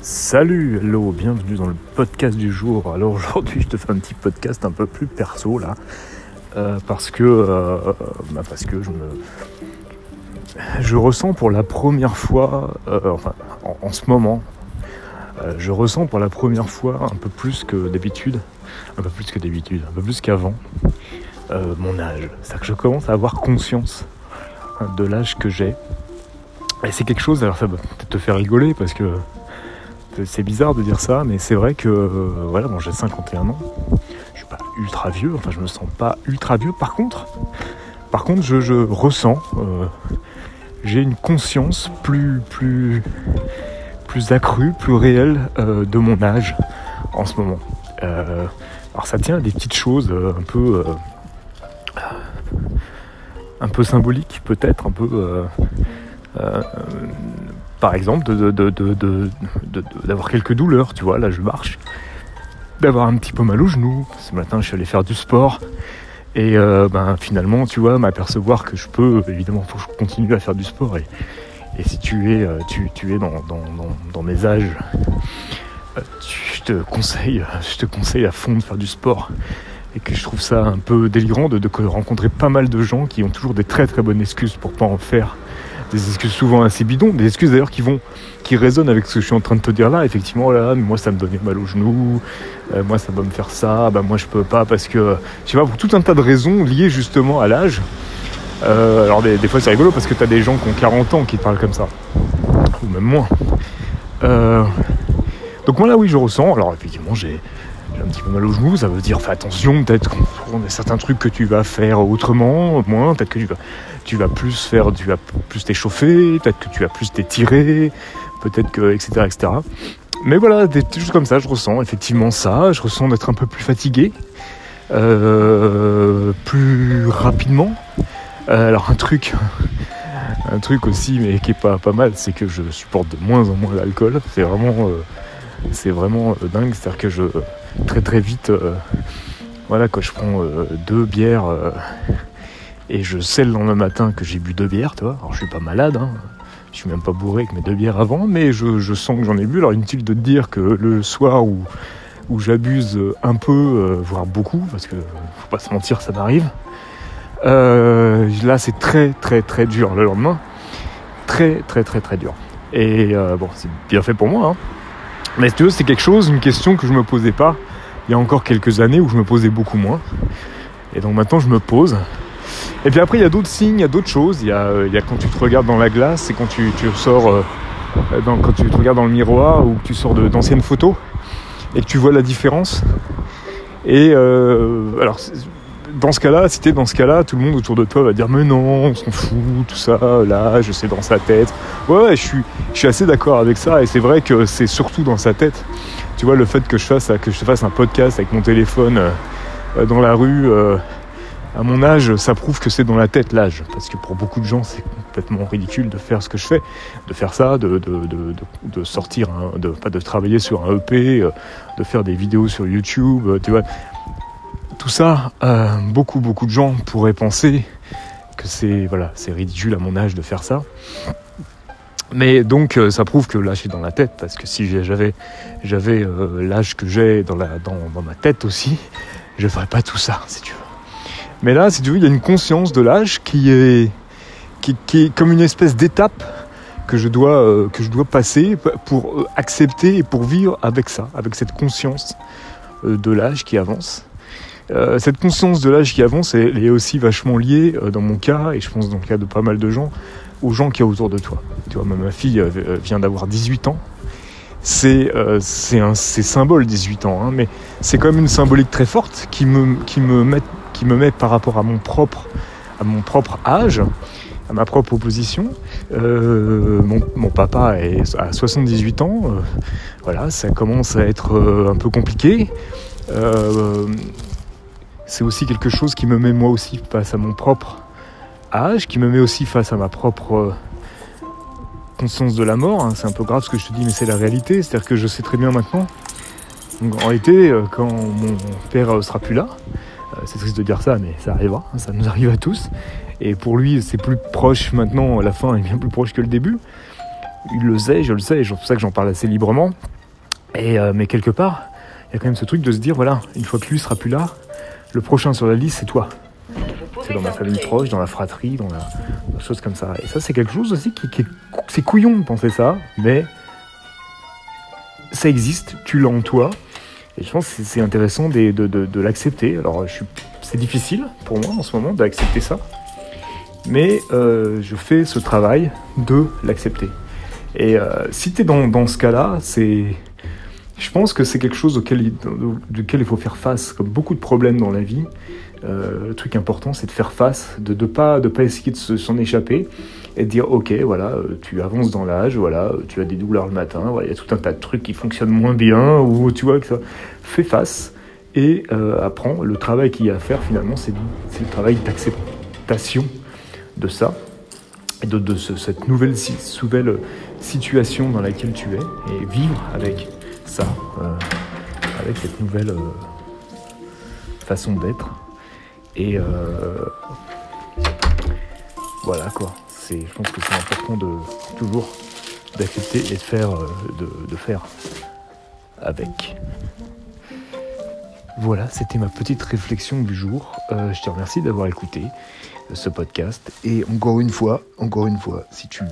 Salut, hello, bienvenue dans le podcast du jour. Alors aujourd'hui, je te fais un petit podcast un peu plus perso là, euh, parce que euh, bah, parce que je me je ressens pour la première fois, euh, enfin en, ce moment, euh, je ressens pour la première fois un peu plus que d'habitude, un peu plus que d'habitude, un peu plus qu'avant, euh, mon âge. C'est-à-dire que je commence à avoir conscience hein, de l'âge que j'ai. Et c'est quelque chose, alors ça va peut-être te faire rigoler parce que c'est bizarre de dire ça, mais c'est vrai que euh, voilà, bon, j'ai 51 ans. Je suis pas ultra vieux, enfin je me sens pas ultra vieux. Par contre, par contre, je, je ressens, euh, j'ai une conscience plus plus plus accrue, plus réelle euh, de mon âge en ce moment. Euh, alors ça tient à des petites choses euh, un peu un peu symboliques peut-être, un peu par exemple, d'avoir quelques douleurs, tu vois, là je marche, d'avoir un petit peu mal au genou. Ce matin, je suis allé faire du sport. Et euh, ben, finalement, tu vois, m'apercevoir que je peux, évidemment, faut je continue à faire du sport. Et, si tu es, es dans, mes âges, je te conseille, je te conseille à fond de faire du sport. Et que je trouve ça un peu délirant de, de rencontrer pas mal de gens qui ont toujours des très très bonnes excuses pour pas en faire des excuses souvent assez bidons, des excuses d'ailleurs qui vont, qui résonnent avec ce que je suis en train de te dire là. Effectivement, oh là, mais moi ça me donnait mal au genou, euh, moi ça va me faire ça, bah moi je peux pas parce que, tu vois, pour tout un tas de raisons liées justement à l'âge. Euh, alors des, fois c'est rigolo parce que tu as des gens qui ont 40 ans qui te parlent comme ça, ou même moins. Euh, donc moi là oui je ressens, alors effectivement j'ai un petit peu mal au genou, ça veut dire fais attention, peut-être qu'on a certains trucs que tu vas faire autrement, moins, peut-être que tu vas, plus faire, tu vas plus t'échauffer, peut-être que tu vas plus t'étirer, peut-être que, etc., etc. Mais voilà, des choses comme ça, je ressens effectivement ça, je ressens d'être un peu plus fatigué, euh, plus rapidement. Euh, alors un truc, un truc aussi, mais qui est pas, pas mal, c'est que je supporte de moins en moins l'alcool. C'est vraiment, euh, c'est vraiment dingue, c'est-à-dire que je très très vite, euh, voilà, quand je prends euh, deux bières euh, et je sais le lendemain matin que j'ai bu deux bières, tu vois. Alors je suis pas malade, hein, je suis même pas bourré avec mes deux bières avant, mais je, sens que j'en ai bu. Alors inutile de te dire que le soir où, où j'abuse un peu, voire beaucoup, parce que faut pas se mentir, ça m'arrive. Là, c'est très très très dur le lendemain, très très très très dur. Et bon, c'est bien fait pour moi. Hein. Mais tu c'est quelque chose, une question que je me posais pas il y a encore quelques années où je me posais beaucoup moins. Et donc maintenant, je me pose. Et puis après, il y a d'autres signes, il y a d'autres choses. Il y a, a quand tu te regardes dans la glace et quand tu, sors, euh, dans, quand tu te regardes dans le miroir ou que tu sors d'anciennes photos et que tu vois la différence. Et euh, alors, dans ce cas-là, si t'es dans ce cas-là, tout le monde autour de toi va dire mais non, on s'en fout, tout ça, là, je sais dans sa tête. Ouais, je suis, assez d'accord avec ça et c'est vrai que c'est surtout dans sa tête. Tu vois, le fait que je fasse, un podcast avec mon téléphone euh, dans la rue, euh, à mon âge, ça prouve que c'est dans la tête l'âge. Parce que pour beaucoup de gens, c'est complètement ridicule de faire ce que je fais, de faire ça, de, sortir, de, de travailler sur un EP, euh, de faire des vidéos sur YouTube, tu vois ça, euh, beaucoup beaucoup de gens pourraient penser que c'est voilà, c'est ridicule à mon âge de faire ça. Mais donc euh, ça prouve que l'âge est dans la tête parce que si j'avais j'avais euh, l'âge que j'ai dans dans, dans, ma tête aussi, je ferais pas tout ça si tu veux. Mais là, si tu veux, il y a une conscience de l'âge qui est qui, est comme une espèce d'étape que je que je dois passer pour accepter et pour vivre avec ça, avec cette conscience de l'âge qui avance. Euh, cette conscience de l'âge qui avance, elle est aussi vachement liée, euh, dans mon cas, et je pense dans le cas de pas mal de gens, aux gens qui y autour de toi. Tu ma fille euh, vient d'avoir 18 ans. C'est un symbole 18 ans, hein, mais c'est quand même une symbolique très forte qui me, qui, me met, par rapport à mon propre, âge, à ma propre position. Euh, mon, papa est à 78 ans. Voilà, ça commence à être un peu compliqué. C'est aussi quelque chose qui me met moi aussi face à mon propre âge, qui me met aussi face à ma propre euh, conscience de la mort. Hein. C'est un peu grave ce que je te dis, mais c'est la réalité. C'est-à-dire que je sais très bien maintenant. En réalité, euh, quand mon père euh, sera plus là, c'est triste de dire ça, mais ça arrivera, hein, ça nous arrive à tous. Et pour lui, c'est plus proche maintenant, la fin est bien plus proche que le début. il le sait, je le sais, c'est pour ça que j'en parle assez librement. Et, mais quelque part, il y a quand même ce truc de se dire, voilà, une fois que lui sera plus là, le prochain sur la liste, c'est toi. C'est dans ma famille proche, dans la fratrie, dans la chose comme ça. Et ça, c'est quelque chose aussi qui, qui c'est couillon de penser ça, mais ça existe, tu l'as en toi. Et je pense que c'est intéressant de, de, de, l'accepter. Alors, c'est difficile pour moi en ce moment d'accepter ça, mais euh, je fais ce travail de l'accepter. Et euh, si tu es dans, dans ce cas-là, c'est je pense que c'est quelque chose auquel, il faut faire face, comme beaucoup de problèmes dans la vie. Euh, le truc important, c'est de faire face, de ne pas, essayer de s'en échapper et de dire ok, voilà, euh, tu avances dans l'âge, voilà, tu as des douleurs le matin, il y a tout un tas de trucs qui fonctionnent moins bien, ou tu vois que ça. Fais face et euh, apprends. Le travail qu'il y a à faire finalement, c'est le travail d'acceptation de ça de, de cette nouvelle, nouvelle situation dans laquelle tu es et vivre avec ça, euh, avec cette nouvelle euh, façon d'être. Et euh, voilà quoi. C'est, je pense que c'est important de toujours d'accepter et de faire, de, faire avec. Voilà, c'était ma petite réflexion du jour. je te remercie d'avoir écouté ce podcast. Et encore une fois, encore une fois, si tu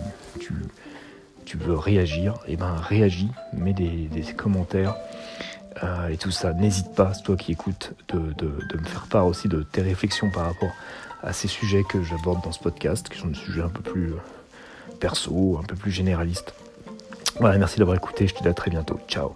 tu veux réagir, et eh ben réagis, mets des, commentaires euh, et tout ça. N'hésite pas, toi qui écoutes, de, me faire part aussi de tes réflexions par rapport à ces sujets que j'aborde dans ce podcast, qui sont des sujets un peu plus euh, perso, un peu plus généralistes. Voilà, merci d'avoir écouté, je te dis à très bientôt. Ciao